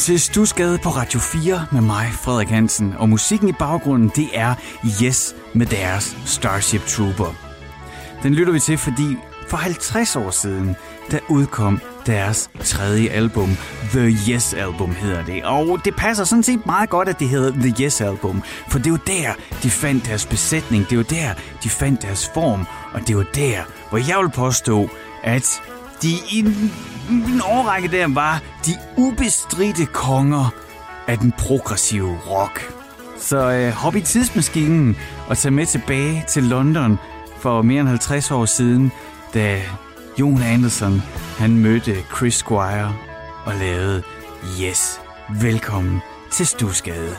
Du til Stusgade på Radio 4 med mig, Frederik Hansen, og musikken i baggrunden, det er Yes med deres Starship Trooper. Den lytter vi til, fordi for 50 år siden, der udkom deres tredje album, The Yes Album hedder det. Og det passer sådan set meget godt, at det hedder The Yes Album, for det var der, de fandt deres besætning, det var der, de fandt deres form, og det var der, hvor jeg vil påstå, at de i en, en årrække der var de ubestridte konger af den progressive rock. Så øh, hop i tidsmaskinen og tag med tilbage til London for mere end 50 år siden, da Jon Anderson han mødte Chris Squire og lavede Yes. Velkommen til Stusgade.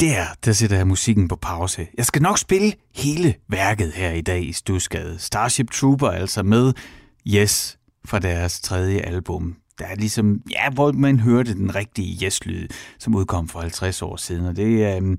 Der, der sætter jeg musikken på pause. Jeg skal nok spille hele værket her i dag i Stusgade. Starship Trooper altså med Yes fra deres tredje album. Der er ligesom, ja, hvor man hørte den rigtige Yes-lyd, som udkom for 50 år siden. Og det, øh,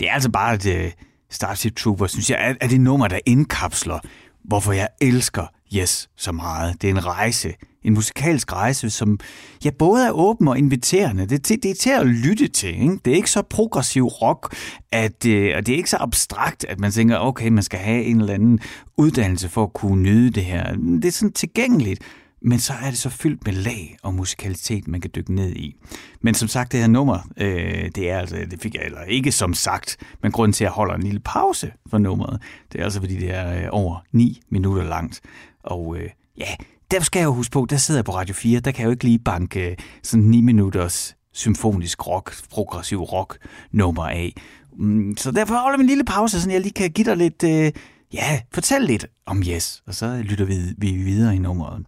det er altså bare et øh, Starship Trooper, synes jeg, er, er det nummer, der indkapsler, hvorfor jeg elsker Yes så meget. Det er en rejse en musikalsk rejse, som ja, både er åben og inviterende. Det, det, det er til at lytte til. Ikke? Det er ikke så progressiv rock, at, øh, og det er ikke så abstrakt, at man tænker, okay, man skal have en eller anden uddannelse for at kunne nyde det her. Det er sådan tilgængeligt, men så er det så fyldt med lag og musikalitet, man kan dykke ned i. Men som sagt, det her nummer, øh, det er altså, det fik jeg eller ikke som sagt, men grunden til, at jeg holder en lille pause for nummeret, det er altså, fordi det er øh, over 9 minutter langt. Og øh, ja, der skal jeg jo huske på, der sidder jeg på Radio 4, der kan jeg jo ikke lige banke øh, sådan 9 minutters symfonisk rock, progressiv rock nummer af. Mm, så derfor holder vi en lille pause, så jeg lige kan give dig lidt, øh, ja, fortælle lidt om Yes, og så lytter vi, vi videre i nummeret.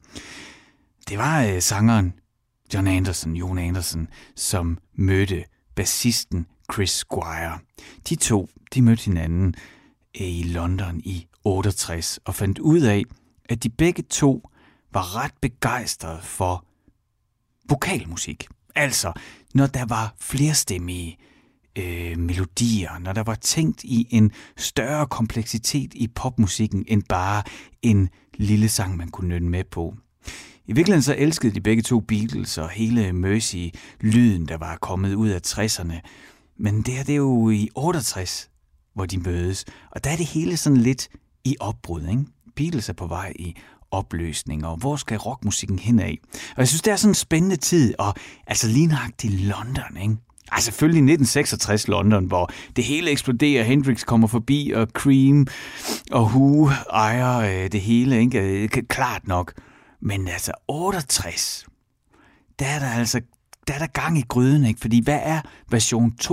Det var øh, sangeren John Anderson, Jon Anderson, som mødte bassisten Chris Squire. De to, de mødte hinanden øh, i London i 68 og fandt ud af, at de begge to var ret begejstret for vokalmusik. Altså, når der var flerstemmige øh, melodier, når der var tænkt i en større kompleksitet i popmusikken end bare en lille sang, man kunne nynne med på. I virkeligheden så elskede de begge to Beatles og hele Mercy-lyden, der var kommet ud af 60'erne. Men det her det er jo i 68, hvor de mødes, og der er det hele sådan lidt i opbrud. Ikke? Beatles er på vej i opløsning, og hvor skal rockmusikken hen af? Og jeg synes, det er sådan en spændende tid, og altså lige nøjagtigt London, ikke? Altså selvfølgelig 1966 London, hvor det hele eksploderer, Hendrix kommer forbi, og Cream og Who ejer øh, det hele, ikke? Øh, klart nok. Men altså 68, der er der altså der er der gang i gryden, ikke? Fordi hvad er version 2.0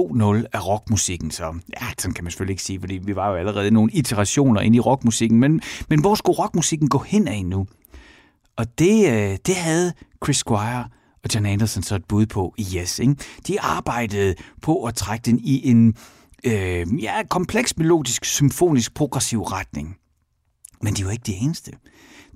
af rockmusikken så? Ja, sådan kan man selvfølgelig ikke sige, fordi vi var jo allerede nogle iterationer ind i rockmusikken, men, men hvor skulle rockmusikken gå hen af nu? Og det, øh, det havde Chris Squire og John Anderson så et bud på i Yes. Ikke? De arbejdede på at trække den i en øh, ja, kompleks, melodisk, symfonisk, progressiv retning. Men de var ikke det eneste.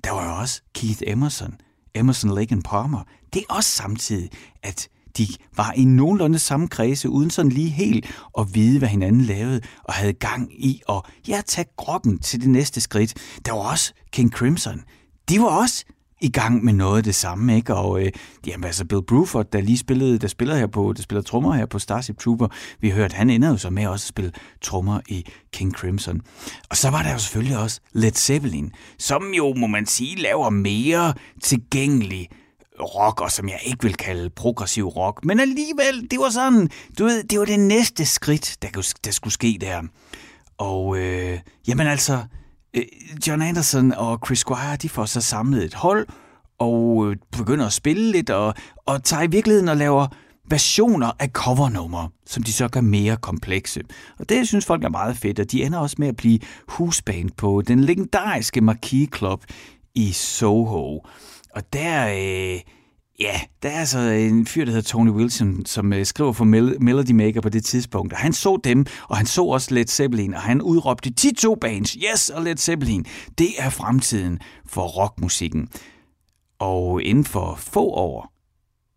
Der var jo også Keith Emerson, Emerson, Lake and Palmer. Det er også samtidig, at de var i nogenlunde samme kredse, uden sådan lige helt at vide, hvad hinanden lavede, og havde gang i at ja, tage grokken til det næste skridt. Der var også King Crimson. De var også i gang med noget af det samme, ikke? Og øh, jamen, altså Bill Bruford, der lige spillede, der spiller her på, der spiller trommer her på Starship Trooper, vi hørte, han ender jo så med også at spille trommer i King Crimson. Og så var der jo selvfølgelig også Led Zeppelin, som jo, må man sige, laver mere tilgængelig rock, og som jeg ikke vil kalde progressiv rock. Men alligevel, det var sådan, du ved, det var det næste skridt, der, der skulle ske der. Og øh, jamen altså, Øh, John Anderson og Chris Squire, de får så samlet et hold, og øh, begynder at spille lidt, og, og tager i virkeligheden og laver versioner af covernummer, som de så gør mere komplekse. Og det synes folk er meget fedt, og de ender også med at blive husband på den legendariske Marquis Club i Soho. Og der, øh, ja, der er altså en fyr, der hedder Tony Wilson, som øh, skriver for Mel- Melody Maker på det tidspunkt. Og han så dem, og han så også Led Zeppelin, og han udråbte Tito Bands, yes, og Led Zeppelin, det er fremtiden for rockmusikken. Og inden for få år,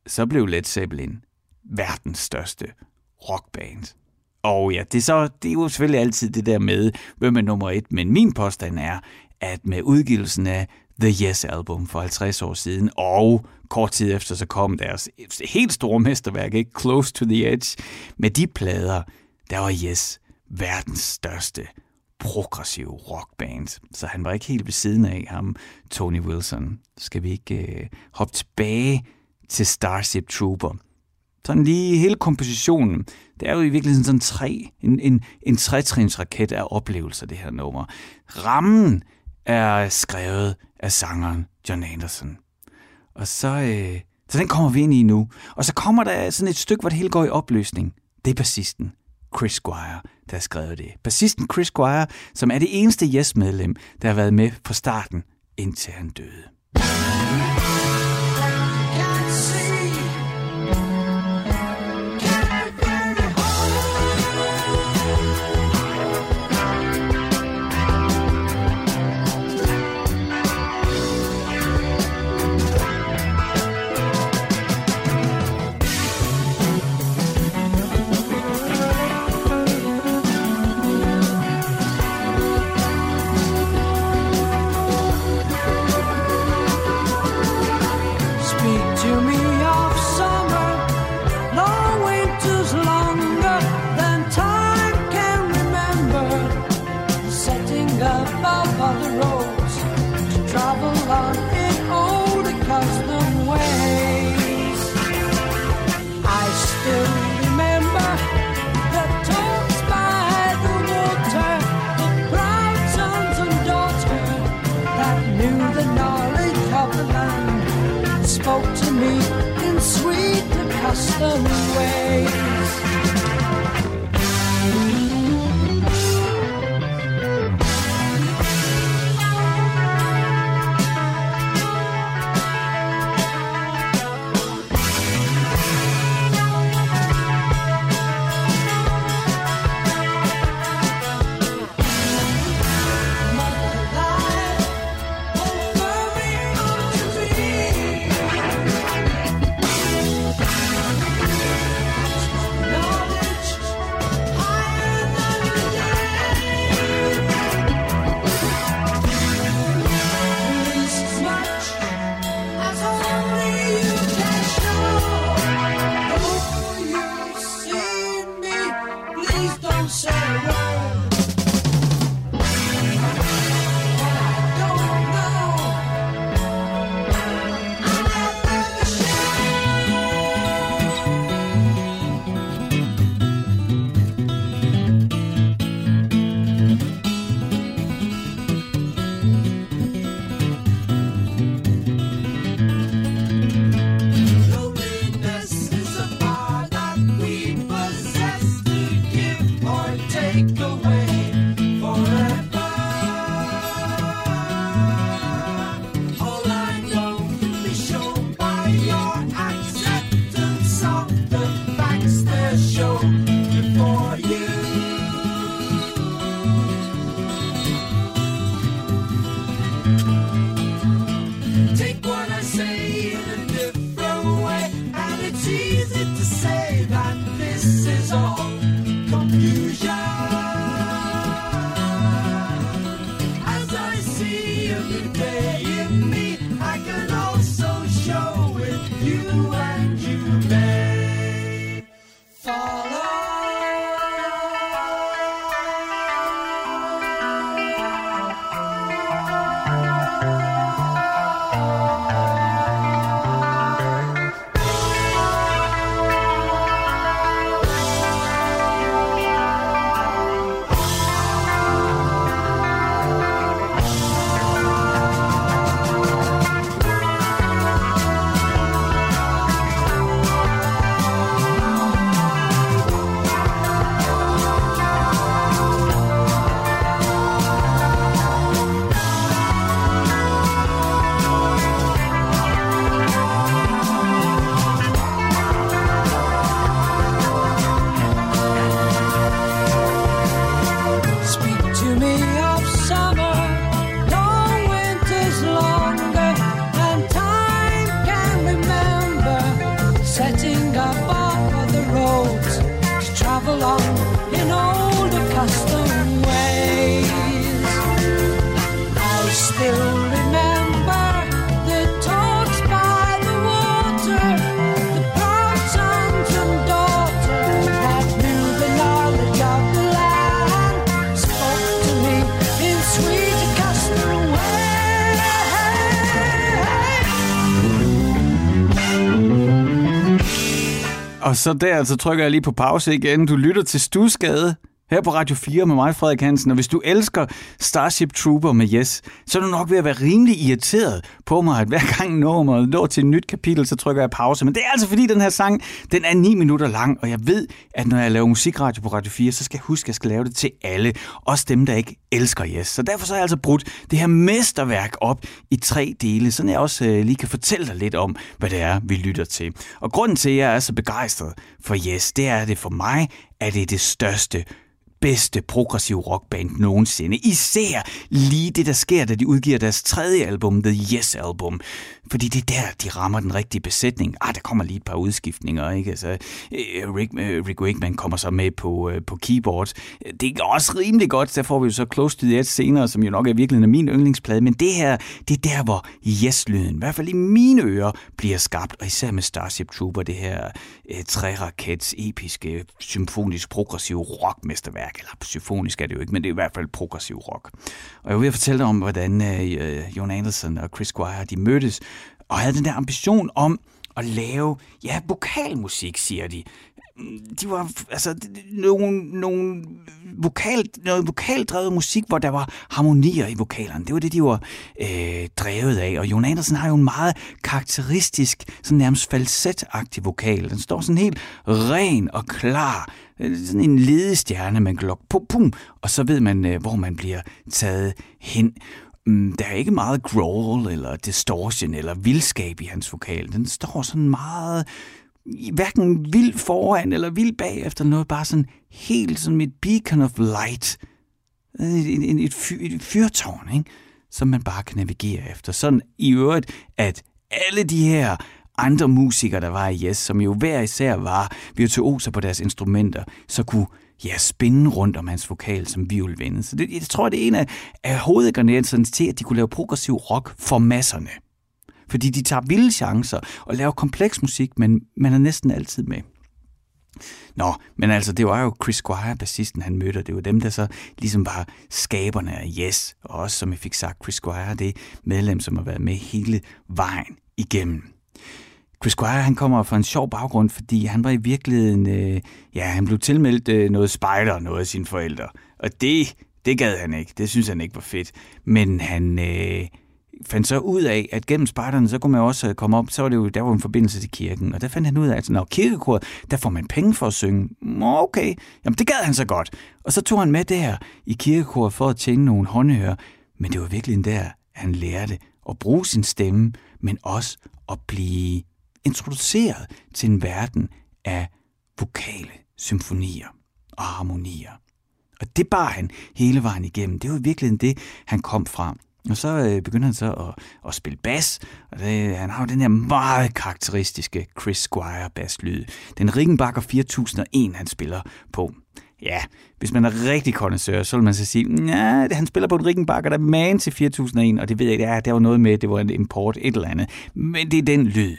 så blev Led Zeppelin verdens største rockband. Og ja, det er, så, det er jo selvfølgelig altid det der med, hvem er nummer et, men min påstand er, at med udgivelsen af The Yes Album for 50 år siden, og kort tid efter så kom deres helt store mesterværk, ikke? Close to the Edge. Med de plader, der var Yes verdens største progressive rockband. Så han var ikke helt ved siden af ham, Tony Wilson. Skal vi ikke øh, hoppe tilbage til Starship Trooper? Sådan lige hele kompositionen, det er jo i virkeligheden sådan tre, en, en, en trætrinsraket af oplevelser, det her nummer. Rammen er skrevet af sangeren John Anderson. Og så, øh, så den kommer vi ind i nu. Og så kommer der sådan et stykke, hvor det hele går i opløsning. Det er bassisten Chris Squire, der har skrevet det. Bassisten Chris Squire, som er det eneste Yes-medlem, der har været med fra starten, indtil han døde. the. Så der, så trykker jeg lige på pause igen. Du lytter til Stusgade her på Radio 4 med mig, Frederik Hansen. Og hvis du elsker Starship Trooper med Yes, så er du nok ved at være rimelig irriteret på mig, at hver gang nummeret når til et nyt kapitel, så trykker jeg pause. Men det er altså fordi, den her sang, den er 9 minutter lang, og jeg ved, at når jeg laver musikradio på Radio 4, så skal jeg huske, at jeg skal lave det til alle. Også dem, der ikke elsker Yes. Så derfor så har jeg altså brudt det her mesterværk op i tre dele, så jeg også øh, lige kan fortælle dig lidt om, hvad det er, vi lytter til. Og grunden til, at jeg er så begejstret for Yes, det er, at det for mig er det det største bedste progressive rockband nogensinde. Især lige det, der sker, da de udgiver deres tredje album, The Yes Album. Fordi det er der, de rammer den rigtige besætning. Ah, der kommer lige et par udskiftninger, ikke? Altså, øh, Rick, øh, Rick Wakeman kommer så med på, øh, på keyboard. Det er også rimelig godt, der får vi jo så Close to the Edge senere, som jo nok er virkelig min yndlingsplade. Men det her, det er der, hvor Yes-lyden, i hvert fald i mine ører, bliver skabt. Og især med Starship Trooper, det her øh, trærakets episke, symfonisk, progressive rockmesterværk. Eller symfonisk er det jo ikke, men det er i hvert fald progressiv rock. Og jeg vil fortælle dig om, hvordan øh, øh Jon Anderson og Chris Squire, de mødtes, og havde den der ambition om at lave, ja, vokalmusik, siger de. De var, altså, nogle, nogle vokal, noget vokaldrevet musik, hvor der var harmonier i vokalerne. Det var det, de var øh, drevet af. Og Jon Andersen har jo en meget karakteristisk, sådan nærmest falsetagtig vokal. Den står sådan helt ren og klar. Øh, sådan en ledestjerne, man glok på, pum, og så ved man, øh, hvor man bliver taget hen. Mm, der er ikke meget growl eller distortion eller vildskab i hans vokal. Den står sådan meget hverken vild foran eller vild bagefter noget, bare sådan helt som et beacon of light. Øh, et, et, et, fyr, et fyrtårn, ikke? som man bare kan navigere efter. Sådan i øvrigt, at alle de her andre musikere, der var i Yes, som jo hver især var virtuoser på deres instrumenter, så kunne ja, spinde rundt om hans vokal som violvinde. Så det, jeg tror, det er en af, af hovedingredienserne til, at de kunne lave progressiv rock for masserne. Fordi de tager vilde chancer og laver kompleks musik, men man er næsten altid med. Nå, men altså, det var jo Chris Squire, bassisten, han mødte, og det var dem, der så ligesom var skaberne af Yes, og også, som jeg fik sagt, Chris Squire, det medlem, som har været med hele vejen igennem. Chris Squire, han kommer fra en sjov baggrund, fordi han var i virkeligheden, øh, ja, han blev tilmeldt øh, noget spejder, noget af sine forældre. Og det, det gad han ikke. Det synes han ikke var fedt. Men han øh, fandt så ud af, at gennem spejderne, så kunne man også øh, komme op, så var det jo, der var en forbindelse til kirken. Og der fandt han ud af, at når kirkekor, der får man penge for at synge. Okay, jamen det gad han så godt. Og så tog han med der i kirkekor for at tjene nogle håndhører. Men det var virkelig der, han lærte at bruge sin stemme, men også at blive introduceret til en verden af vokale symfonier og harmonier. Og det bar han hele vejen igennem. Det var virkelig det, han kom fra. Og så øh, begynder han så at, at spille bas, og det, han har jo den her meget karakteristiske Chris Squire basslyd. Den Rickenbacker 4001, han spiller på. Ja, hvis man er rigtig kondensør, så vil man så sige, at han spiller på en Rickenbacker, der er man til 4001, og det ved jeg ikke, ja, der var noget med, det var en import, et eller andet. Men det er den lyd.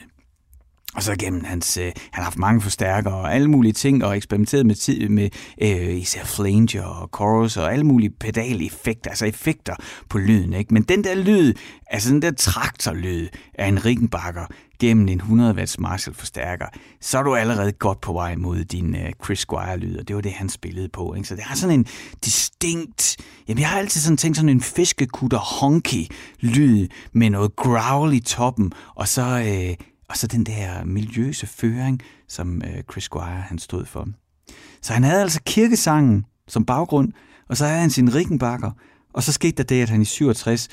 Og så gennem hans, øh, han har haft mange forstærkere og alle mulige ting, og eksperimenteret med, tid, med øh, især flanger og chorus og alle mulige pedaleffekter, altså effekter på lyden. Ikke? Men den der lyd, altså den der traktorlyd af en Rickenbacker gennem en 100 watts Marshall forstærker, så er du allerede godt på vej mod din øh, Chris Squire lyd, og det var det, han spillede på. Ikke? Så det har sådan en distinkt, jamen jeg har altid sådan tænkt sådan en fiskekutter honky lyd med noget growl i toppen, og så... Øh, og så den der miljøse føring, som øh, Chris Squire han stod for. Så han havde altså kirkesangen som baggrund, og så havde han sin Rickenbacker, og så skete der det, at han i 67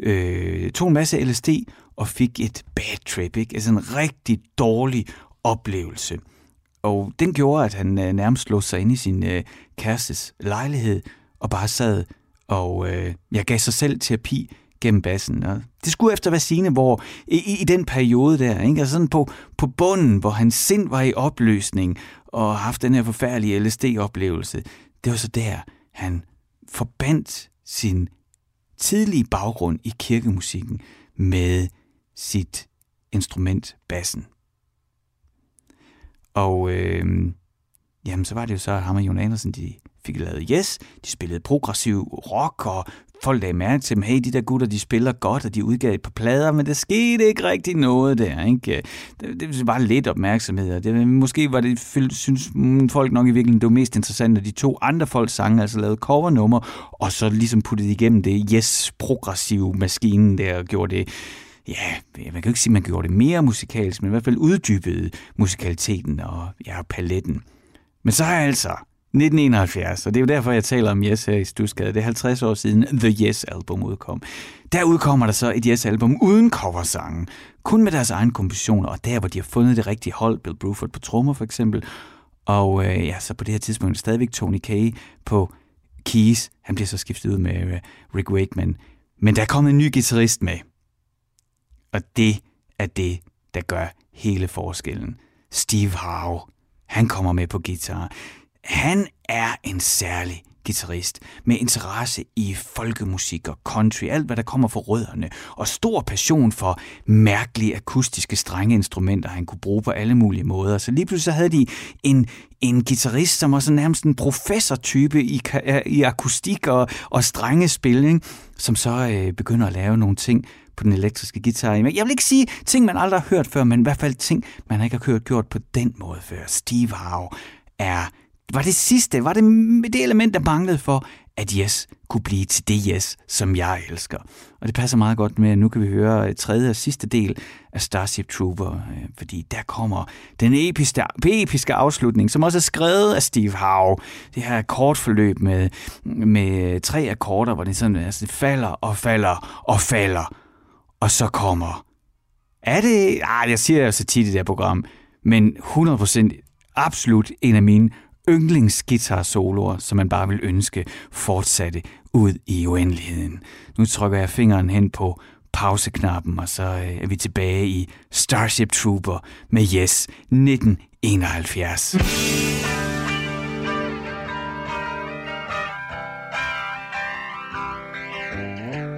øh, tog en masse LSD og fik et bad trip, ikke? altså en rigtig dårlig oplevelse. Og den gjorde, at han øh, nærmest slog sig ind i sin øh, kærestes lejlighed og bare sad og øh, jeg gav sig selv terapi gennem bassen. Og det skulle efter hvad sine, hvor i, i den periode der, ikke? Altså sådan på, på bunden, hvor hans sind var i opløsning og haft den her forfærdelige LSD-oplevelse, det var så der, han forbandt sin tidlige baggrund i kirkemusikken med sit instrument, bassen. Og øh, jamen, så var det jo så, at ham og Jon Andersen, de fik lavet Yes, de spillede progressiv rock og folk lagde mærke til dem. Hey, de der gutter, de spiller godt, og de udgav et par plader, men der skete ikke rigtig noget der. Ikke? Det, det var lidt opmærksomhed, og det, måske var det, synes folk nok i virkeligheden, det var mest interessant, at de to andre folks sange altså lavede covernummer, og så ligesom puttede igennem det yes progressive maskinen der, og gjorde det ja, man kan jo ikke sige, at man gjorde det mere musikalsk, men i hvert fald uddybede musikaliteten og ja, paletten. Men så har jeg altså 1971, og det er jo derfor, jeg taler om Yes her i Stusgade. Det er 50 år siden The Yes-album udkom. Der udkommer der så et Yes-album uden coversangen, kun med deres egen kompositioner, og der, hvor de har fundet det rigtige hold, Bill Bruford på trommer for eksempel, og øh, ja, så på det her tidspunkt stadigvæk Tony Kaye på keys. Han bliver så skiftet ud med øh, Rick Wakeman. Men der er kommet en ny guitarist med. Og det er det, der gør hele forskellen. Steve Howe, han kommer med på guitar. Han er en særlig guitarist med interesse i folkemusik og country, alt hvad der kommer fra rødderne, og stor passion for mærkelige akustiske strengeinstrumenter, han kunne bruge på alle mulige måder. Så lige pludselig så havde de en, en guitarist, som var så nærmest en professortype i, i akustik og, og strengespilning, som så øh, begynder at lave nogle ting på den elektriske guitar. Jeg vil ikke sige ting, man aldrig har hørt før, men i hvert fald ting, man ikke har hørt gjort på den måde før. Steve Howe er var det sidste, var det det element, der manglede for, at Yes kunne blive til det Yes, som jeg elsker. Og det passer meget godt med, at nu kan vi høre øh, tredje og sidste del af Starship Trooper, øh, fordi der kommer den episke, episke afslutning, som også er skrevet af Steve Howe. Det her akkordforløb med, med tre akkorder, hvor det sådan altså, det falder og falder og falder, og så kommer... Er det... Ah, jeg siger det jo så tit i det her program, men 100% absolut en af mine yndlingsguitar-soloer, som man bare vil ønske fortsatte ud i uendeligheden. Nu trykker jeg fingeren hen på pauseknappen, og så øh, er vi tilbage i Starship Trooper med Yes 1971. Mm-hmm.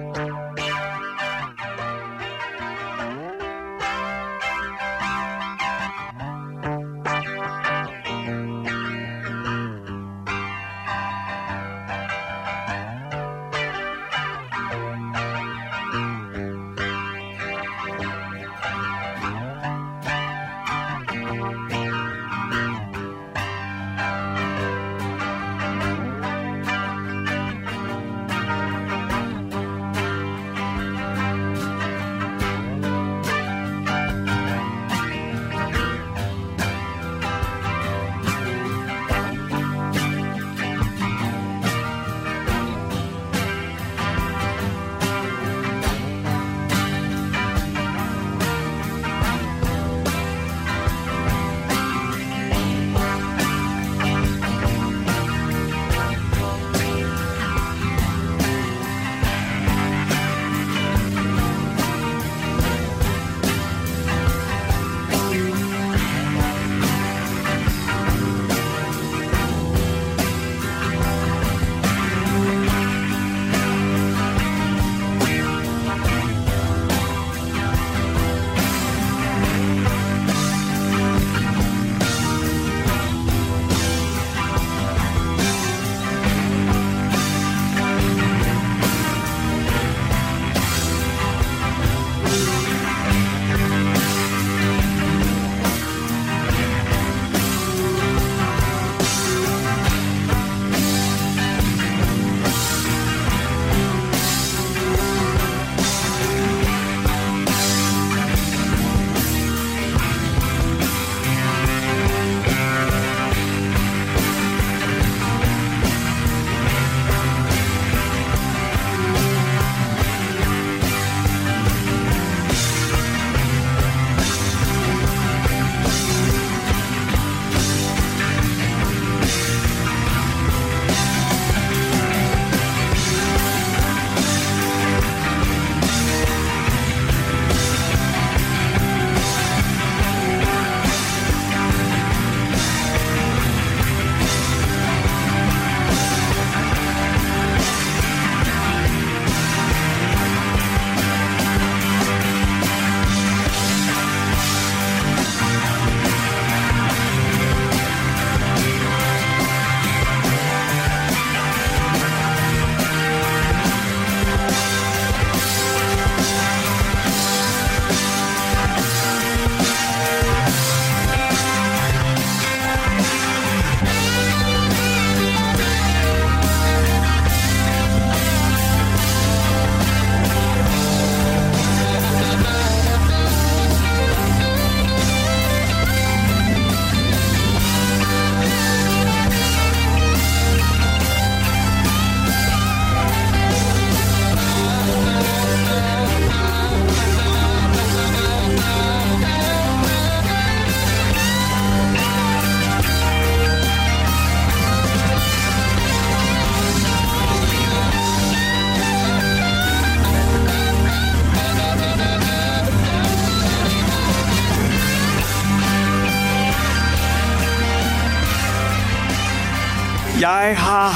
Jeg har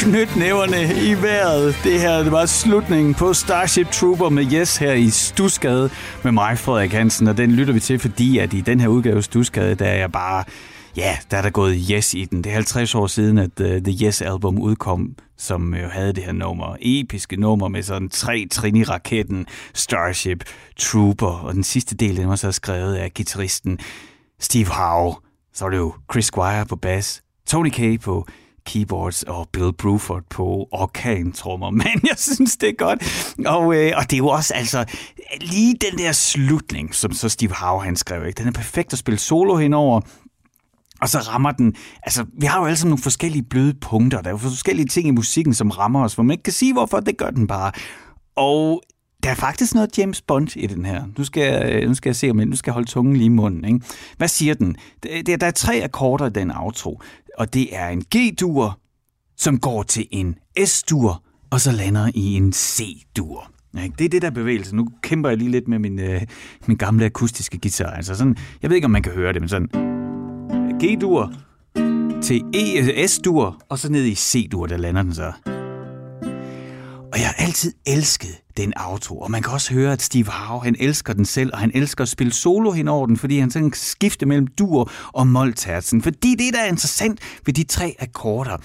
knyttet næverne i vejret. Det her det var slutningen på Starship Trooper med Yes her i Stusgade med mig, Frederik Hansen. Og den lytter vi til, fordi at i den her udgave Stusgade, der er jeg bare... Ja, der er der gået Yes i den. Det er 50 år siden, at uh, The Yes-album udkom, som jo havde det her nummer. Episke nummer med sådan tre trin i raketten, Starship Trooper. Og den sidste del, den var så skrevet af gitarristen Steve Howe. Så var det jo Chris Squire på bass, Tony Kay på keyboards og Bill Bruford på orkan-trommer. Men jeg synes, det er godt. Og, øh, og det er jo også altså lige den der slutning, som så Steve Howe han skrev. Ikke? Den er perfekt at spille solo henover. Og så rammer den, altså vi har jo alle sammen nogle forskellige bløde punkter, der er jo forskellige ting i musikken, som rammer os, hvor man ikke kan sige hvorfor, det gør den bare. Og der er faktisk noget James Bond i den her. Nu skal jeg, øh, nu skal jeg se, om jeg, nu skal holde tungen lige i munden. Ikke? Hvad siger den? Der, der er tre akkorder i den outro, og det er en G-dur, som går til en S-dur, og så lander i en C-dur. Det er det der bevægelse. Nu kæmper jeg lige lidt med min, øh, min gamle akustiske guitar. Altså sådan, jeg ved ikke, om man kan høre det, men sådan G-dur til E, øh, S-dur, og så ned i C-dur, der lander den så. Og jeg har altid elsket den auto. og man kan også høre, at Steve Howe, han elsker den selv, og han elsker at spille solo hen over den, fordi han sådan skifte mellem dur og moltertsen. Fordi det, der er interessant ved de tre akkorder,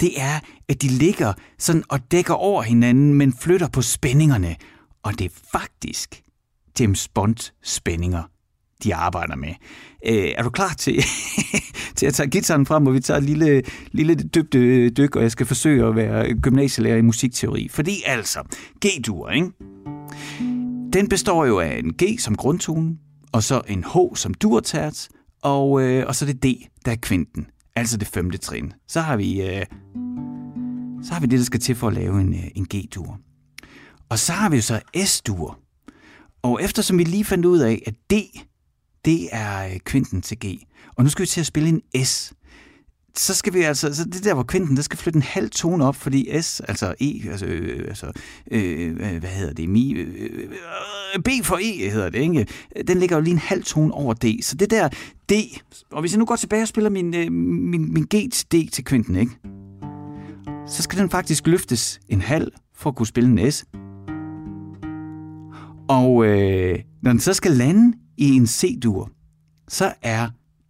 det er, at de ligger sådan og dækker over hinanden, men flytter på spændingerne. Og det er faktisk James Bond spændinger, de arbejder med. Øh, er du klar til, til at tage gitaren frem, og vi tager et lille, lille dybt øh, dyk, og jeg skal forsøge at være gymnasielærer i musikteori? Fordi altså, G-dur, ikke? Den består jo af en G som grundtone, og så en H som durterts, og, øh, og så det D, der er kvinten, altså det femte trin. Så har vi, øh, så har vi det, der skal til for at lave en, øh, en G-dur. Og så har vi jo så S-dur. Og eftersom vi lige fandt ud af, at D det er øh, kvinten til G. Og nu skal vi til at spille en S. Så skal vi altså, så det der, hvor kvinten, der skal flytte en halv tone op, fordi S, altså E, altså, øh, øh altså øh, øh, hvad hedder det, mi, øh B for E hedder det, ikke? Den ligger jo lige en halv tone over D. Så det der D, og hvis jeg nu går tilbage og spiller min, øh, min, min G til D til kvinten, ikke? Så skal den faktisk løftes en halv for at kunne spille en S. Og øh, når den så skal lande i en C-dur, så er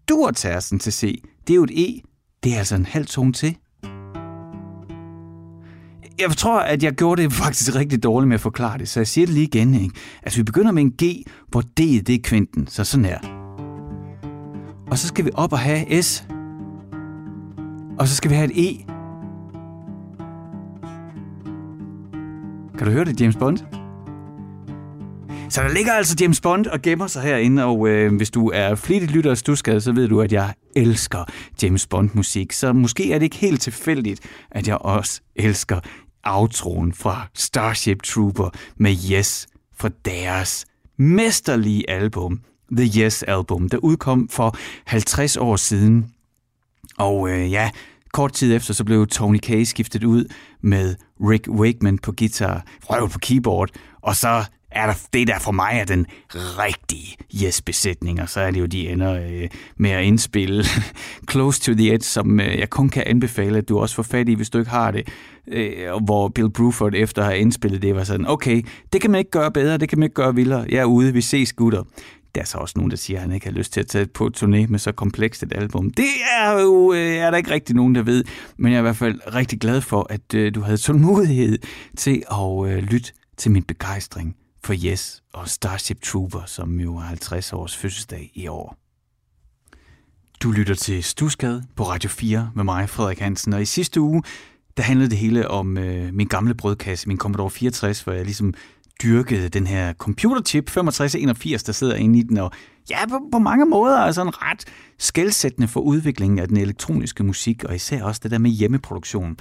durtærsen til C, det er jo et E, det er altså en halv tone til. Jeg tror, at jeg gjorde det faktisk rigtig dårligt med at forklare det, så jeg siger det lige igen. Ikke? Altså, vi begynder med en G, hvor D det er kvinten, så sådan her. Og så skal vi op og have S. Og så skal vi have et E. Kan du høre det, James Bond? Så der ligger altså James Bond og gemmer sig herinde, og øh, hvis du er flittig lytter og Stuskade, så ved du, at jeg elsker James Bond-musik. Så måske er det ikke helt tilfældigt, at jeg også elsker outroen fra Starship Trooper med Yes fra deres mesterlige album, The Yes Album, der udkom for 50 år siden. Og øh, ja, kort tid efter, så blev Tony Kaye skiftet ud med Rick Wakeman på guitar, røv på keyboard, og så er der, det der for mig er den rigtige yes-besætning, og så er det jo, de ender øh, med at indspille Close to the Edge, som øh, jeg kun kan anbefale, at du også får fat i, hvis du ikke har det. Øh, hvor Bill Bruford efter at have indspillet det, var sådan, okay, det kan man ikke gøre bedre, det kan man ikke gøre vildere, jeg er ude, vi ses gutter. Der er så også nogen, der siger, at han ikke har lyst til at tage på turné med så komplekst et album. Det er jo øh, er der ikke rigtig nogen, der ved, men jeg er i hvert fald rigtig glad for, at øh, du havde tålmodighed til at øh, lytte til min begejstring for Yes og Starship Trooper, som jo har 50 års fødselsdag i år. Du lytter til Stusgade på Radio 4 med mig, Frederik Hansen, og i sidste uge, der handlede det hele om øh, min gamle brødkasse, min Commodore 64, hvor jeg ligesom dyrkede den her computerchip 6581, der sidder inde i den, og ja, på, på mange måder er sådan ret skældsættende for udviklingen af den elektroniske musik, og især også det der med hjemmeproduktion.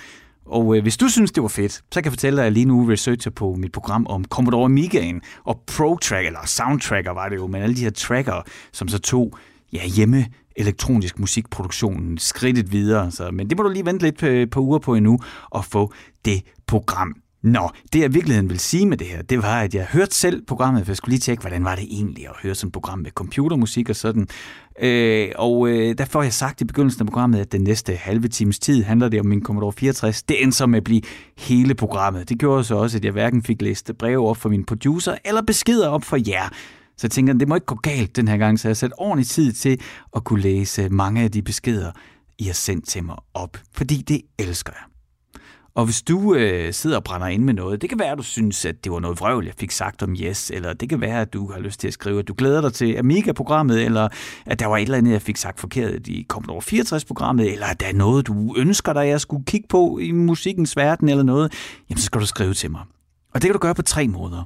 Og øh, hvis du synes, det var fedt, så kan jeg fortælle dig, at jeg lige nu researcher på mit program om Commodore Amigaen og Pro Track, eller Soundtracker var det jo, men alle de her tracker, som så tog ja, hjemme elektronisk musikproduktionen skridtet videre. Så, men det må du lige vente lidt på, på uger på endnu og få det program. Nå, det jeg i virkeligheden vil sige med det her, det var, at jeg hørte selv programmet, for jeg skulle lige tjekke, hvordan var det egentlig at høre sådan et program med computermusik og sådan. Øh, og øh, der får jeg sagt i begyndelsen af programmet, at den næste halve times tid handler det om min Commodore 64. Det endte så med at blive hele programmet. Det gjorde så også, at jeg hverken fik læst breve op for min producer, eller beskeder op for jer. Så jeg tænker, det må ikke gå galt den her gang, så jeg har sat ordentlig tid til at kunne læse mange af de beskeder, I har sendt til mig op, fordi det elsker jeg. Og hvis du øh, sidder og brænder ind med noget, det kan være, at du synes, at det var noget vrøvl, jeg fik sagt om Yes, eller det kan være, at du har lyst til at skrive, at du glæder dig til Amiga-programmet, eller at der var et eller andet, jeg fik sagt forkert i Commodore 64-programmet, eller at der er noget, du ønsker dig, jeg skulle kigge på i musikkens verden, eller noget, jamen så skal du skrive til mig. Og det kan du gøre på tre måder.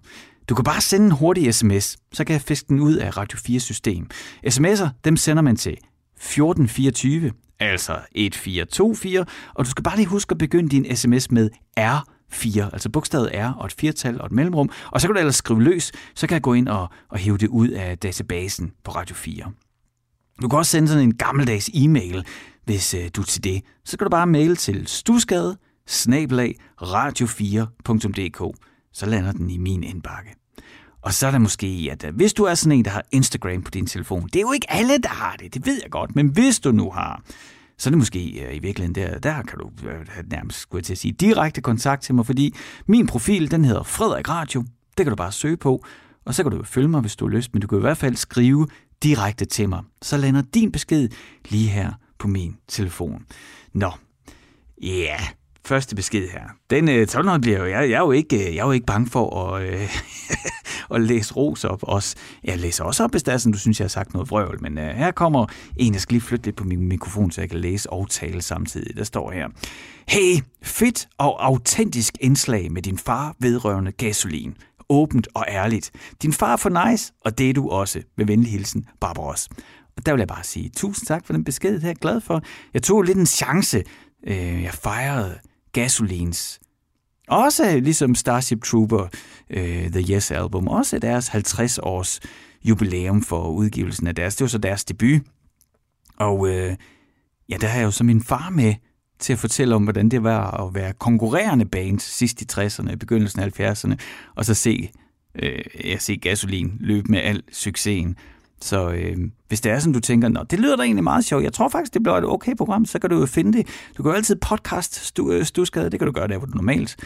Du kan bare sende en hurtig sms, så kan jeg fiske den ud af Radio 4 system. SMS'er, dem sender man til 1424, altså 1424, og du skal bare lige huske at begynde din sms med R4, altså bogstavet R og et firtal og et mellemrum, og så kan du ellers skrive løs, så kan jeg gå ind og, og hive det ud af databasen på Radio 4. Du kan også sende sådan en gammeldags e-mail, hvis øh, du er til det. Så kan du bare mail til stusgade radio4.dk. Så lander den i min indbakke. Og så er der måske, at øh, hvis du er sådan en, der har Instagram på din telefon, det er jo ikke alle, der har det, det ved jeg godt, men hvis du nu har, så er det måske øh, i virkeligheden der, der kan du øh, nærmest, skulle jeg til at sige, direkte kontakt til mig, fordi min profil, den hedder Frederik Radio. Det kan du bare søge på, og så kan du følge mig, hvis du har lyst, men du kan i hvert fald skrive direkte til mig. Så lander din besked lige her på min telefon. Nå, ja, yeah første besked her. Den øh, bliver jo, jeg, jeg, er jo ikke, øh, jeg er jo ikke bange for at, øh, og læse ros op også. Jeg læser også op, hvis der er sådan, du synes, jeg har sagt noget vrøvl, men øh, her kommer en, jeg skal lige flytte lidt på min mikrofon, så jeg kan læse og tale samtidig. Der står her. Hey, fedt og autentisk indslag med din far vedrørende gasolin. Åbent og ærligt. Din far er for nice, og det er du også. Med venlig hilsen, Barbaros. Og der vil jeg bare sige tusind tak for den besked, det er jeg glad for. Jeg tog lidt en chance. Øh, jeg fejrede Gasolins. Også ligesom Starship Trooper, øh, The Yes Album, også deres 50 års jubilæum for udgivelsen af deres. Det var så deres debut. Og øh, ja, der har jeg jo så min far med til at fortælle om, hvordan det var at være konkurrerende band sidst i 60'erne, begyndelsen af 70'erne, og så se, øh, jeg se Gasolin løbe med al succesen. Så øh, hvis det er sådan, du tænker, Nå, det lyder da egentlig meget sjovt, jeg tror faktisk, det bliver et okay program, så kan du jo finde det. Du kan jo altid podcast øh, Stuskade, det kan du gøre der, hvor du normalt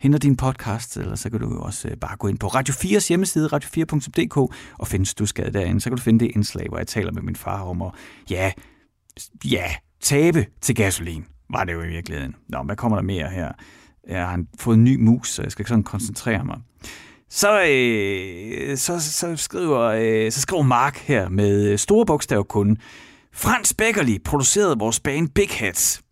henter din podcast, eller så kan du jo også øh, bare gå ind på Radio 4's hjemmeside, radio4.dk, og finde Stuskade derinde. Så kan du finde det indslag, hvor jeg taler med min far om at, ja, ja, tabe til gasolin, var det jo i virkeligheden. Nå, hvad kommer der mere her? Jeg har fået en ny mus, så jeg skal sådan koncentrere mig. Så, øh, så, så, skriver, øh, så skriver Mark her med øh, store bogstaver kun. Frans Beckerli producerede vores band Big Hats.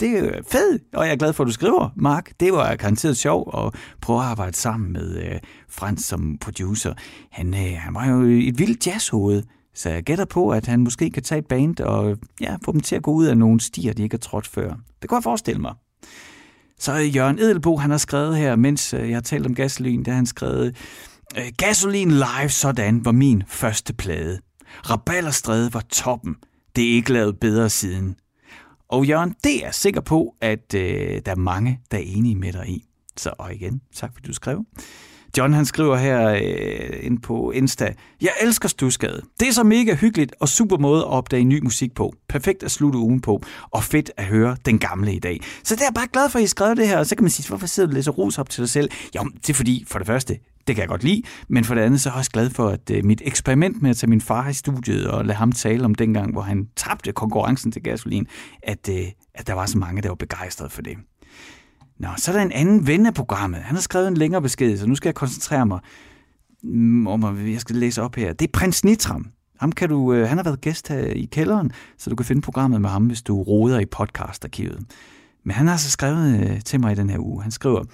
Det er fedt, og jeg er glad for, at du skriver, Mark. Det var garanteret sjov at prøve at arbejde sammen med øh, Frans som producer. Han, øh, han var jo et vildt jazzhoved, så jeg gætter på, at han måske kan tage et band og ja, få dem til at gå ud af nogle stier, de ikke har trådt før. Det kan jeg forestille mig. Så Jørgen Edelbo, han har skrevet her, mens øh, jeg har talt om gasolin, der han skrevet, øh, Gasolin live sådan var min første plade. Rabalderstræde var toppen. Det er ikke lavet bedre siden. Og Jørgen, det er jeg sikker på, at øh, der er mange, der er enige med dig i. Så og igen, tak fordi du skrev. John han skriver her øh, ind på Insta, Jeg elsker Stusgade. Det er så mega hyggeligt og super måde at opdage ny musik på. Perfekt at slutte ugen på, og fedt at høre den gamle i dag. Så det er jeg bare glad for, at I skrev det her, og så kan man sige, hvorfor sidder du lidt så ros op til dig selv? Jo, det er fordi, for det første, det kan jeg godt lide, men for det andet så er jeg også glad for, at øh, mit eksperiment med at tage min far i studiet og lade ham tale om dengang, hvor han tabte konkurrencen til gasolin, at, øh, at der var så mange, der var begejstrede for det. Nå, så er der en anden ven af programmet. Han har skrevet en længere besked, så nu skal jeg koncentrere mig mm, om, at jeg skal læse op her. Det er prins Nitram. Ham kan du, øh, han har været gæst her i kælderen, så du kan finde programmet med ham, hvis du roder i podcastarkivet. Men han har så skrevet øh, til mig i den her uge. Han skriver,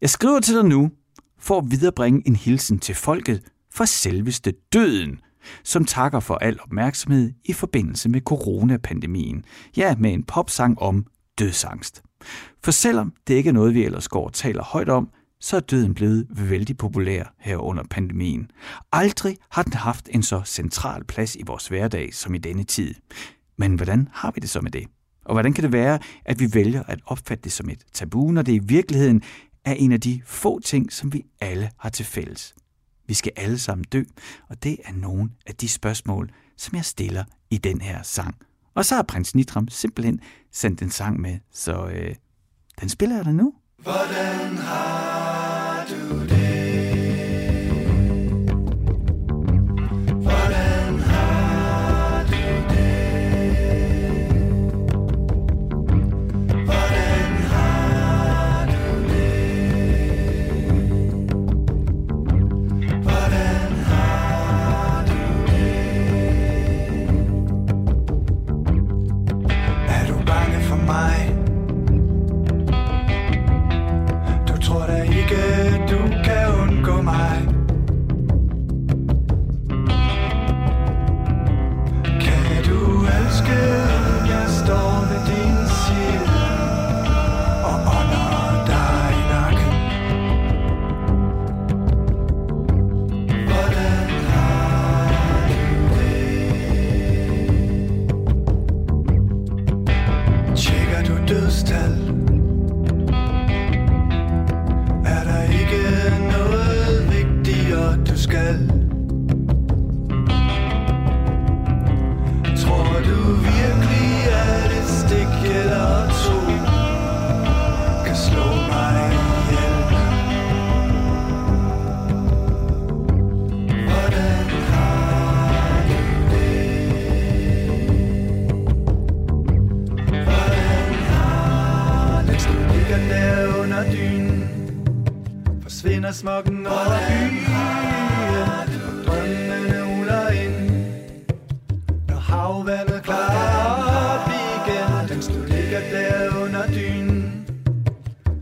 Jeg skriver til dig nu, for at viderebringe en hilsen til folket for selveste døden, som takker for al opmærksomhed i forbindelse med coronapandemien. Ja, med en popsang om dødsangst. For selvom det ikke er noget, vi ellers går og taler højt om, så er døden blevet vældig populær her under pandemien. Aldrig har den haft en så central plads i vores hverdag som i denne tid. Men hvordan har vi det så med det? Og hvordan kan det være, at vi vælger at opfatte det som et tabu, når det i virkeligheden er en af de få ting, som vi alle har til fælles. Vi skal alle sammen dø, og det er nogle af de spørgsmål, som jeg stiller i den her sang. Og så har prins Nitram simpelthen sendt en sang med, så øh, den spiller jeg dig nu. Hvordan har du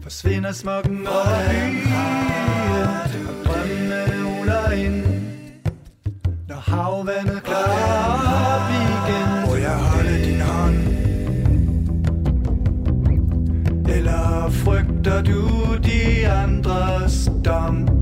Forsvinder smukken over byen Og drømmene uler ind. Når havvandet klarer op igen. Må jeg holde din hånd? Eller frygter du de andres dom?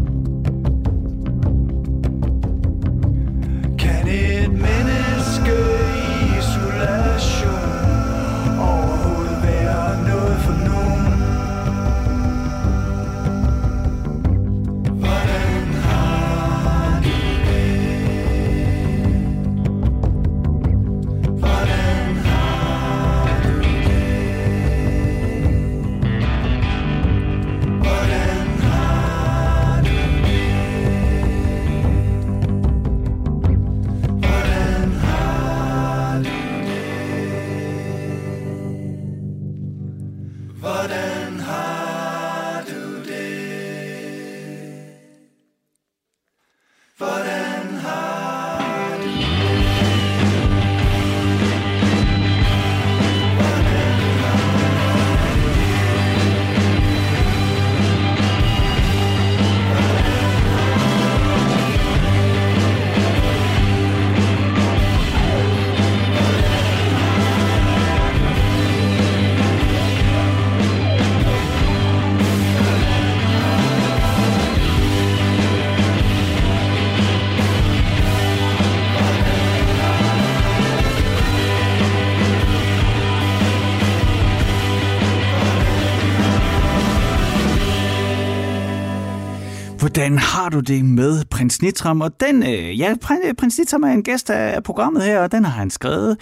Hvordan har du det med prins Nitram? Og den, øh, ja, øh, prins Nitram er en gæst af programmet her, og den har han skrevet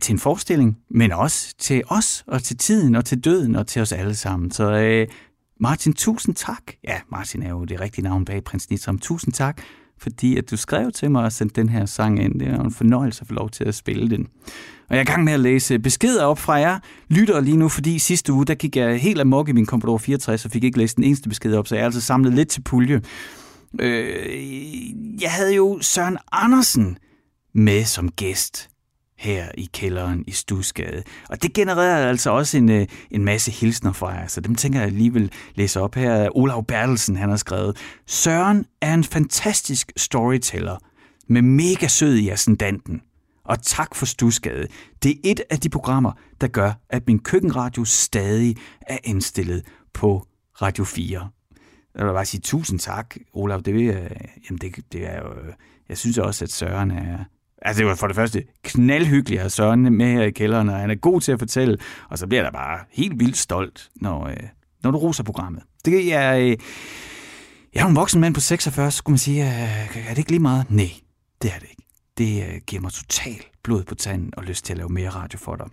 til en forestilling, men også til os, og til tiden, og til døden, og til os alle sammen. Så øh, Martin, tusind tak. Ja, Martin er jo det rigtige navn bag prins Nitram. Tusind tak, fordi at du skrev til mig og sendte den her sang ind. Det er en fornøjelse at få lov til at spille den. Og jeg er i gang med at læse beskeder op fra jer lytter lige nu, fordi sidste uge, der gik jeg helt amok i min Commodore 64 og fik ikke læst den eneste besked op, så jeg har altså samlet lidt til pulje. Øh, jeg havde jo Søren Andersen med som gæst her i kælderen i Stusgade. Og det genererede altså også en, øh, en masse hilsner fra jer, så dem tænker jeg alligevel læse op her. Olav Bertelsen, han har skrevet, Søren er en fantastisk storyteller med mega sød i ascendanten. Og tak for Stusgade. Det er et af de programmer, der gør, at min køkkenradio stadig er indstillet på Radio 4. Jeg vil bare sige tusind tak, Olaf. Det, vil jamen det, det er jo, jeg synes også, at Søren er... Altså det var for det første knaldhyggeligt at have Søren med her i kælderen, og han er god til at fortælle, og så bliver der bare helt vildt stolt, når, øh, når du roser programmet. Det er... Øh, jeg er en voksen mand på 46, så skulle man sige, øh, er det ikke lige meget? Nej, det er det ikke. Det øh, giver mig total blod på tanden og lyst til at lave mere radio for dig.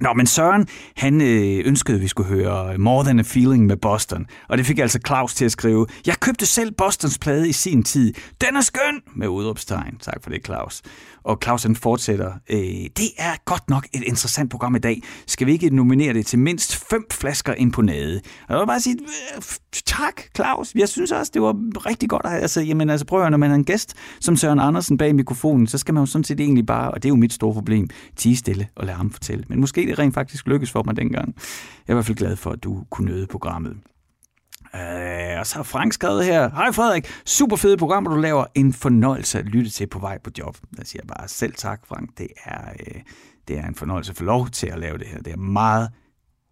Nå, men Søren, han øh, ønskede, at vi skulle høre More Than a Feeling med Boston. Og det fik altså Claus til at skrive, jeg købte selv Bostons plade i sin tid. Den er skøn! Med udråbstegn. Tak for det, Claus. Og Claus han fortsætter, øh, det er godt nok et interessant program i dag. Skal vi ikke nominere det til mindst fem flasker imponade? Og jeg vil bare sige, øh, tak, Claus. Jeg synes også, det var rigtig godt. Altså, jamen, altså, prøv at når man er en gæst som Søren Andersen bag mikrofonen, så skal man jo sådan set egentlig bare, og det er jo mit store problem, tige stille og lade ham fortælle. Men måske det rent faktisk lykkes for mig dengang. Jeg er i hvert fald glad for, at du kunne nøde programmet. Øh, og så har Frank skrevet her, Hej Frederik, super fede program, du laver. En fornøjelse at lytte til på vej på job. Jeg siger bare selv tak, Frank. Det er, øh, det er en fornøjelse at få lov til at lave det her. Det er meget,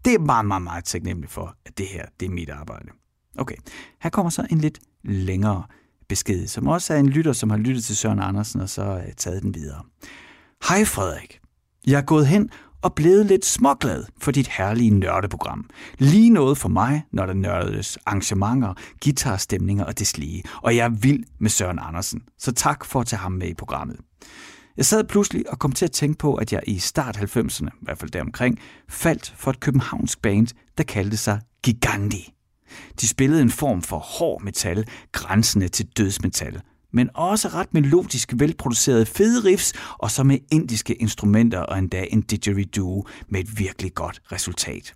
det er meget, meget, meget taknemmelig for, at det her, det er mit arbejde. Okay, her kommer så en lidt længere besked, som også er en lytter, som har lyttet til Søren Andersen, og så øh, taget den videre. Hej Frederik, jeg er gået hen og blevet lidt småglad for dit herlige nørdeprogram. Lige noget for mig, når der nørdes arrangementer, guitarstemninger og deslige. Og jeg er vild med Søren Andersen, så tak for at tage ham med i programmet. Jeg sad pludselig og kom til at tænke på, at jeg i start 90'erne, i hvert fald deromkring, faldt for et københavnsk band, der kaldte sig Giganti. De spillede en form for hård metal, grænsende til dødsmetal, men også ret melodisk velproducerede fede riffs, og så med indiske instrumenter og endda en didgeridoo med et virkelig godt resultat.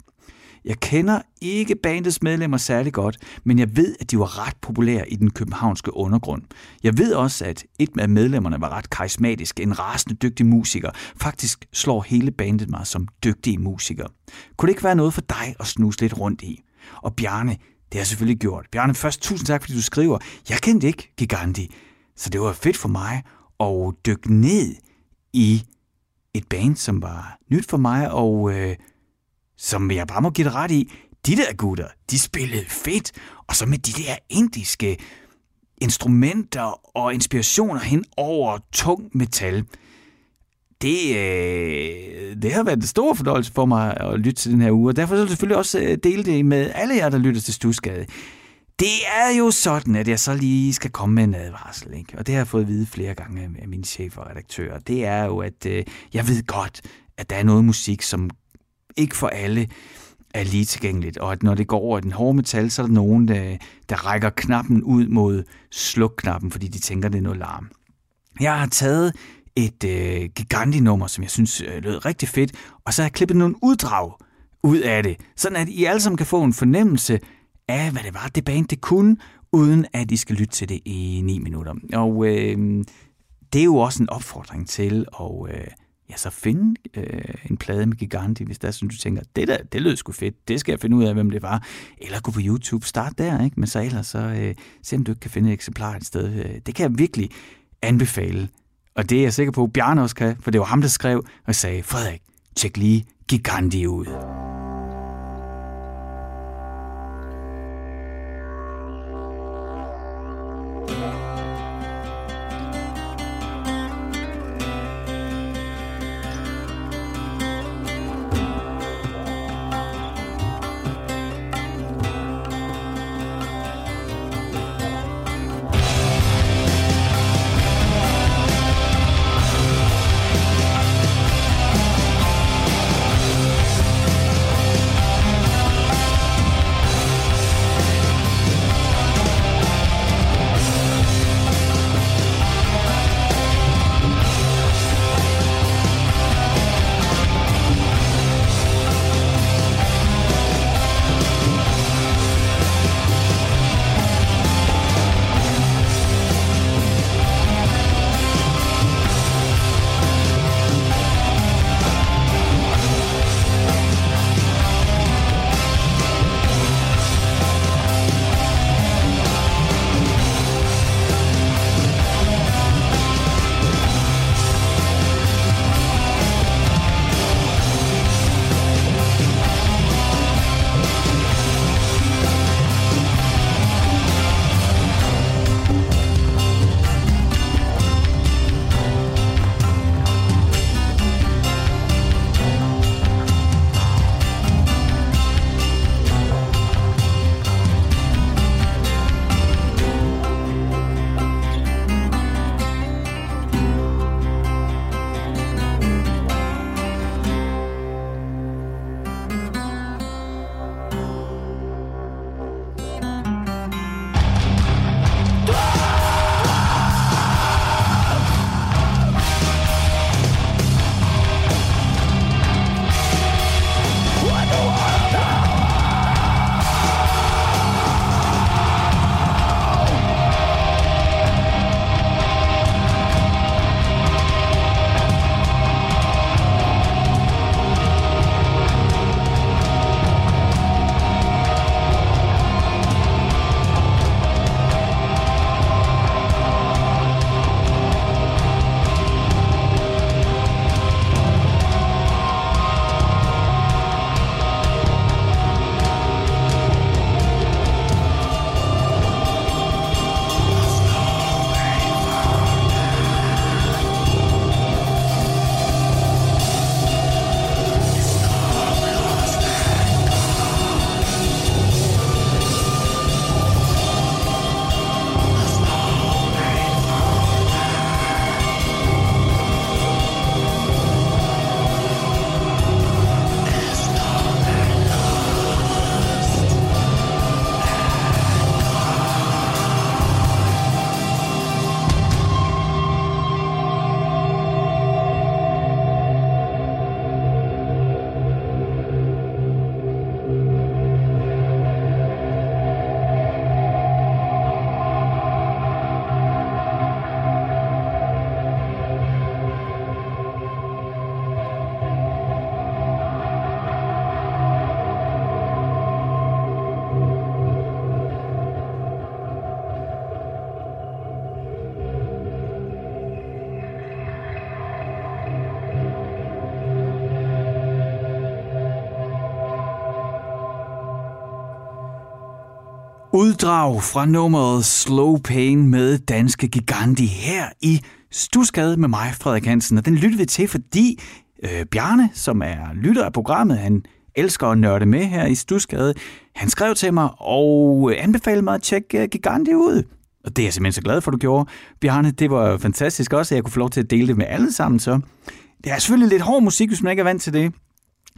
Jeg kender ikke bandets medlemmer særlig godt, men jeg ved, at de var ret populære i den københavnske undergrund. Jeg ved også, at et af medlemmerne var ret karismatisk, en rasende dygtig musiker. Faktisk slår hele bandet mig som dygtige musikere. Kunne det ikke være noget for dig at snuse lidt rundt i? Og Bjarne, det har jeg selvfølgelig gjort. Bjarne, først tusind tak, fordi du skriver. Jeg kendte ikke Giganti, så det var fedt for mig at dykke ned i et band, som var nyt for mig, og øh, som jeg bare må give det ret i, de der gutter, de spillede fedt, og så med de der indiske instrumenter og inspirationer hen over tung metal. Det, øh, det har været en stor fornøjelse for mig at lytte til den her uge, og derfor vil jeg selvfølgelig også øh, dele det med alle jer, der lytter til Stusgade. Det er jo sådan, at jeg så lige skal komme med en advarsel, ikke? og det har jeg fået at vide flere gange af min chef og redaktør. Det er jo, at øh, jeg ved godt, at der er noget musik, som ikke for alle er lige tilgængeligt, og at når det går over den hårde metal, så er der nogen, der, der rækker knappen ud mod slukknappen, fordi de tænker, det er noget larm. Jeg har taget et øh, gigantinummer, som jeg synes øh, lød rigtig fedt, og så har jeg klippet nogle uddrag ud af det, sådan at I alle sammen kan få en fornemmelse af, hvad det var, det band det kunne, uden at I skal lytte til det i 9 minutter. Og øh, det er jo også en opfordring til at øh, ja, så finde øh, en plade med Giganti, hvis der er sådan, du tænker, det der, det lød sgu fedt, det skal jeg finde ud af, hvem det var. Eller gå på YouTube, start der, ikke? men så ellers så øh, se, om du ikke kan finde et eksemplar et sted. Øh, det kan jeg virkelig anbefale. Og det er jeg sikker på, at Bjarne også kan, for det var ham, der skrev og sagde, Frederik, tjek lige Gigandi ud. uddrag fra nummeret Slow Pain med Danske Giganti her i Stusgade med mig, Frederik Hansen. Og den lytter vi til, fordi øh, Bjarne, som er lytter af programmet, han elsker at nørde med her i Stusgade, han skrev til mig og øh, anbefalede mig at tjekke øh, Giganti ud. Og det er jeg simpelthen så glad for, du gjorde. Bjarne, det var fantastisk også, at jeg kunne få lov til at dele det med alle sammen. Så det er selvfølgelig lidt hård musik, hvis man ikke er vant til det.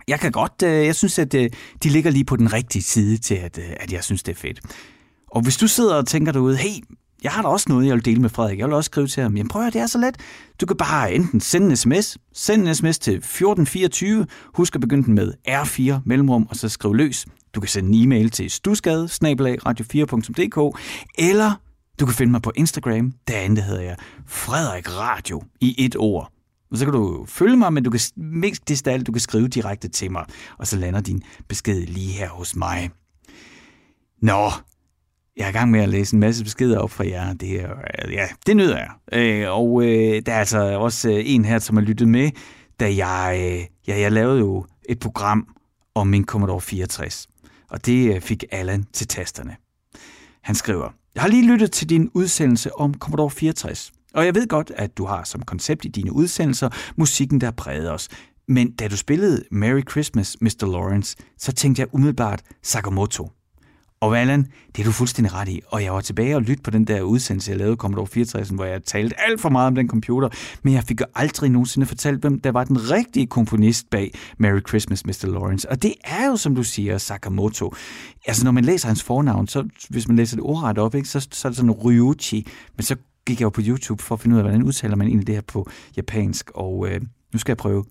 Jeg kan godt, øh, jeg synes, at de ligger lige på den rigtige side til, at, at jeg synes, det er fedt. Og hvis du sidder og tænker derude, hey, jeg har da også noget, jeg vil dele med Frederik. Jeg vil også skrive til ham. Jamen prøv at det er så let. Du kan bare enten sende en sms. Send en sms til 1424. Husk at begynde den med R4 mellemrum, og så skriv løs. Du kan sende en e-mail til stusgade radio4.dk, eller du kan finde mig på Instagram. Derinde hedder jeg Frederik Radio i et ord. Og så kan du følge mig, men du kan mest alt, du kan skrive direkte til mig, og så lander din besked lige her hos mig. Nå, jeg er i gang med at læse en masse beskeder op fra jer. Det er, ja, det nyder jeg. Øh, og øh, der er altså også øh, en her, som har lyttet med, da jeg, øh, ja, jeg lavede jo et program om min Commodore 64. Og det øh, fik Allan til tasterne. Han skriver, jeg har lige lyttet til din udsendelse om Commodore 64. Og jeg ved godt, at du har som koncept i dine udsendelser musikken, der præget os. Men da du spillede Merry Christmas, Mr. Lawrence, så tænkte jeg umiddelbart Sakamoto. Og Allan, det er du fuldstændig ret i. Og jeg var tilbage og lytte på den der udsendelse, jeg lavede Commodore 64, hvor jeg talte alt for meget om den computer, men jeg fik jo aldrig nogensinde fortalt, hvem der var den rigtige komponist bag Merry Christmas, Mr. Lawrence. Og det er jo, som du siger, Sakamoto. Altså, når man læser hans fornavn, så hvis man læser det ordret op, ikke, så, så er det sådan Ryuichi. Men så gik jeg jo på YouTube for at finde ud af, hvordan udtaler man egentlig det her på japansk. Og øh, nu skal jeg prøve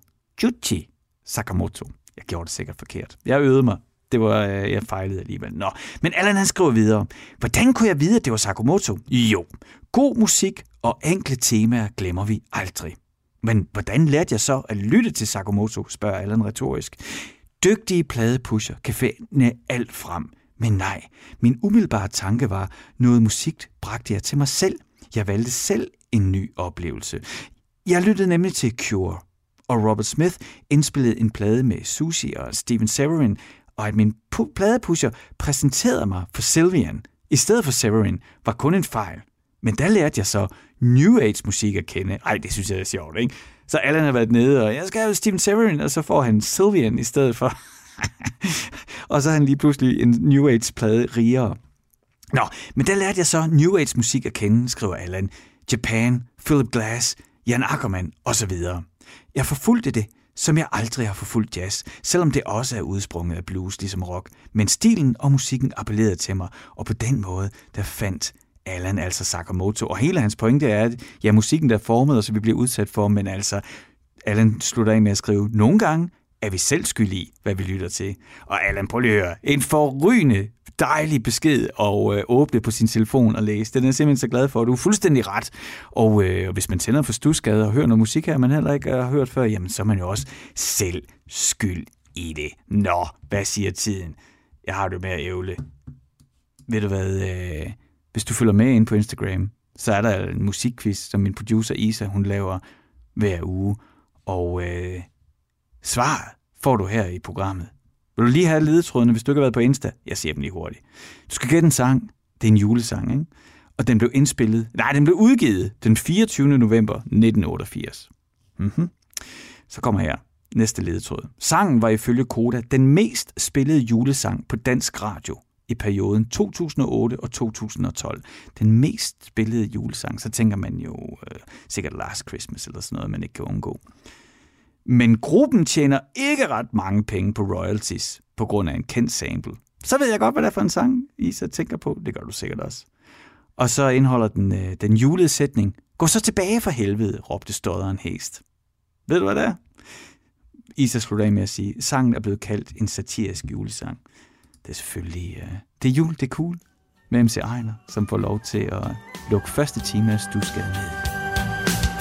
Juchi Sakamoto. Jeg gjorde det sikkert forkert. Jeg øvede mig det var, øh, jeg fejlede alligevel. Nå. Men Allan han skriver videre. Hvordan kunne jeg vide, at det var Sakamoto? Jo, god musik og enkle temaer glemmer vi aldrig. Men hvordan lærte jeg så at lytte til Sakamoto, spørger Allan retorisk. Dygtige pladepusher kan finde alt frem. Men nej, min umiddelbare tanke var, noget musik bragte jeg til mig selv. Jeg valgte selv en ny oplevelse. Jeg lyttede nemlig til Cure, og Robert Smith indspillede en plade med Sushi og Steven Severin, og at min pladepusher præsenterede mig for Sylvian i stedet for Severin, var kun en fejl. Men der lærte jeg så New Age musik at kende. Ej, det synes jeg er sjovt, ikke? Så Allan har været nede, og jeg skal have Steven Severin, og så får han Sylvian i stedet for. og så er han lige pludselig en New Age-plade rigere. Nå, men der lærte jeg så New Age musik at kende, skriver Allan. Japan, Philip Glass, Jan Ackermann osv. Jeg forfulgte det, som jeg aldrig har forfulgt jazz, selvom det også er udsprunget af blues ligesom rock. Men stilen og musikken appellerede til mig, og på den måde, der fandt Allan altså Sakamoto. Og hele hans pointe er, at ja, musikken der er formet, og så vi bliver udsat for, men altså, Allan slutter af med at skrive, nogle gange er vi selv skyld i, hvad vi lytter til. Og Allan, prøv lige at høre, en forrygende dejlig besked og øh, åbne på sin telefon og læse. Den er jeg simpelthen så glad for. Du er fuldstændig ret. Og øh, hvis man tænder for stusgade og hører noget musik her, man heller ikke har hørt før, jamen så er man jo også selv skyld i det. Nå, hvad siger tiden? Jeg har det med at ævle. Ved du hvad, øh, hvis du følger med ind på Instagram, så er der en musikquiz, som min producer Isa, hun laver hver uge. Og øh, svaret får du her i programmet. Vil du lige have ledetrådene, hvis du ikke har været på Insta? Jeg ser dem lige hurtigt. Du skal gætte en sang. Det er en julesang, ikke? Og den blev indspillet, nej, den blev udgivet den 24. november 1988. Mm-hmm. Så kommer her næste ledetråd. Sangen var ifølge Koda den mest spillede julesang på dansk radio i perioden 2008 og 2012. Den mest spillede julesang, så tænker man jo øh, sikkert Last Christmas eller sådan noget, man ikke kan undgå. Men gruppen tjener ikke ret mange penge på royalties på grund af en kendt sample. Så ved jeg godt, hvad det er for en sang, I så tænker på. Det gør du sikkert også. Og så indeholder den øh, den julede sætning. Gå så tilbage for helvede, råbte stodderen hæst. Ved du, hvad det er? Isa slutter af med at sige, sangen er blevet kaldt en satirisk julesang. Det er selvfølgelig, øh, det er jul, det er cool. Med MC Ejner, som får lov til at lukke første time af Stusgade ned.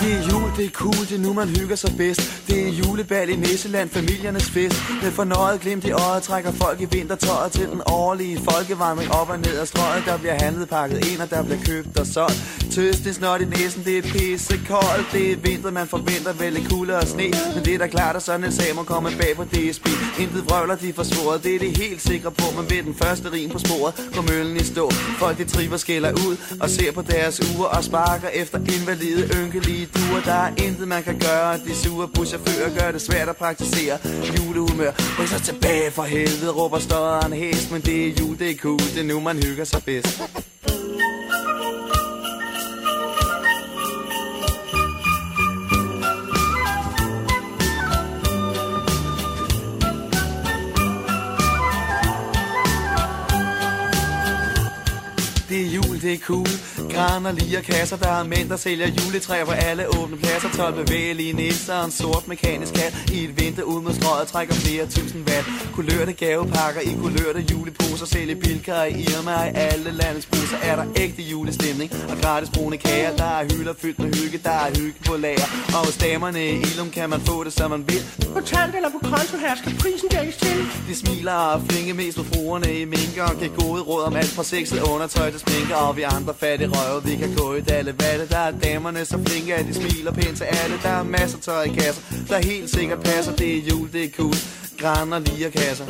Det er jul, det er cool, det er nu man hygger sig bedst. Det er julebal i Nisseland, familiernes fest. Med fornøjet glimt i øjet trækker folk i vintertøjet Til den årlige folkevandring op og ned ad strøget. Der bliver handlet pakket ind, og der bliver købt og solgt. Tøst, det snot i næsen, det er pisse koldt Det er vinter, man forventer vel lidt kulde og sne. Men det er da klart, at sådan en sag må komme bag på DSB Intet vrøvler, de forsvoret, det er det helt sikre på Men ved den første rim på sporet, går møllen i stå. Folk de triver skiller ud og ser på deres uger Og sparker efter invalide, ynkelige duer. Der er intet man kan gøre, de sure buschauffører gør det svært at praktisere Julehumør, ryk så tilbage for helvede, råber støderen hest Men det er jul, det er cool, det er nu man hygger sig bedst. Det er jul, det er cool Graner, lige kasser, der er mænd, der sælger juletræer på alle åbne pladser. 12 bevægelige nisser en sort mekanisk kat I et vindue ud mod strøget trækker flere tusind watt. Kulørte gavepakker i kulørte juleposer. Sælger bilkar i Irma i alle landets busser. Er der ægte julestemning og gratis brune kager? Der er hylder fyldt med hygge, der er hygge på lager. Og hos damerne i Ilum kan man få det, som man vil. Kontant eller på konto her skal prisen dækkes til. De smiler og flinke mest med fruerne i minker. Og giver gode råd om alt fra sexet undertøj til sminker Og vi andre fattige røve, vi kan gå i dalle vatte Der er damerne så flinke, at de smiler pænt. Til alle Der er masser tøj i kasser, der helt sikkert passer. Det er jul, det er cool, graner lige kasser.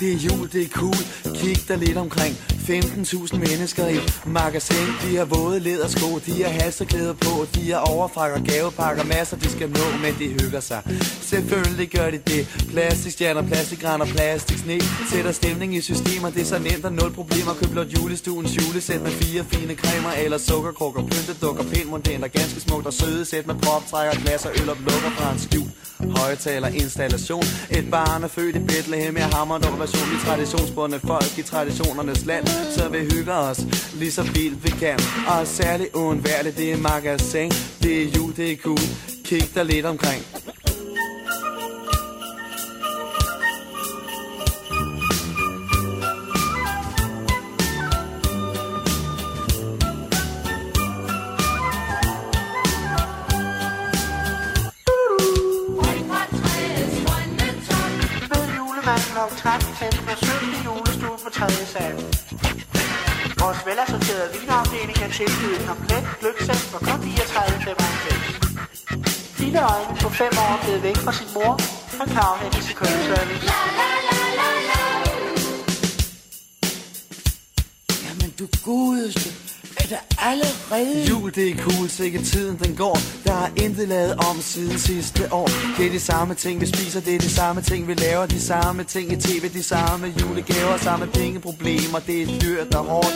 Det er jul, det er cool. Kig dig lidt omkring. 15.000 mennesker i magasin. De har våde lædersko, de har halseklæder på, de har overfrakker, gavepakker, masser de skal nå, men de hygger sig. Selvfølgelig gør de det. Plastikstjerner, plastikgræn og plastiksne sætter stemning i systemer. Det er så nemt og nul problemer. Køb blot julestuens julesæt med fire fine cremer eller sukkerkrukker, pyntedukker, der ganske smukt og søde sæt med proptrækker, glas og øl og lukker fra en skjul højtalerinstallation Et barn er født i Bethlehem. Jeg hammer dog version i traditionsbundne folk I traditionernes land. Så vi hygger os lige så vildt vi kan. Og særligt uundværligt Det er magasin. Det er jul, det er cool Kig dig lidt omkring. Lille øjne på fem år er blevet væk fra sin mor og kan afhentes til kundeservice. Jamen du godeste allerede. Jul det er cool, sikkert tiden den går. Der er intet lavet om siden sidste år. Det er de samme ting vi spiser Det er de samme ting vi laver. De samme ting i tv De samme julegaver Samme pengeproblemer. Det er dyrt og hårdt.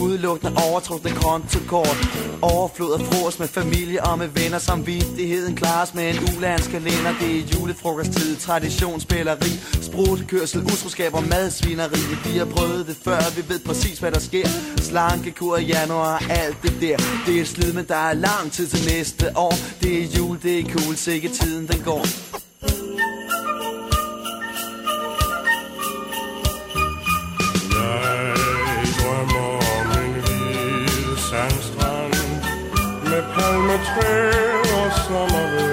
Udelukkende overtrukne kontokort. Overflod af frokost med familie og med venner. Samvittigheden klares med en ulandskalender Det er julefrokosttid Traditionsspilleri Sprutekørsel, utroskab og madsvineri. Vi har prøvet det før Vi ved præcis hvad der sker. Slankekur i januar. Alt det der. Det er slid men der er lang tid til næste år. Det er jul, det er cool Sikke tiden den går. Sandstrand Med palmetræer og sommervejr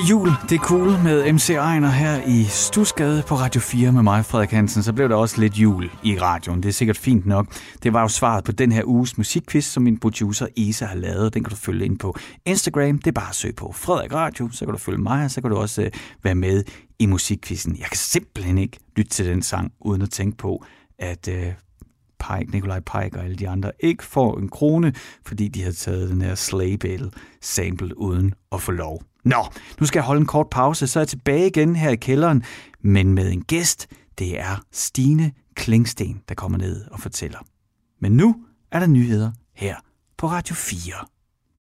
Det er jul, det er cool med MC Ejner her i Stusgade på Radio 4 med mig, Frederik Hansen. Så blev der også lidt jul i radioen. Det er sikkert fint nok. Det var jo svaret på den her uges musikquiz, som min producer Isa har lavet. Den kan du følge ind på Instagram. Det er bare at søge på Frederik Radio, så kan du følge mig, og så kan du også øh, være med i musikquizzen. Jeg kan simpelthen ikke lytte til den sang, uden at tænke på, at øh, Pike, Nikolaj Pike og alle de andre ikke får en krone, fordi de har taget den her Slaybale sample uden at få lov. Nå, nu skal jeg holde en kort pause, så er jeg tilbage igen her i kælderen, men med en gæst. Det er Stine Klingsten, der kommer ned og fortæller. Men nu er der nyheder her på Radio 4.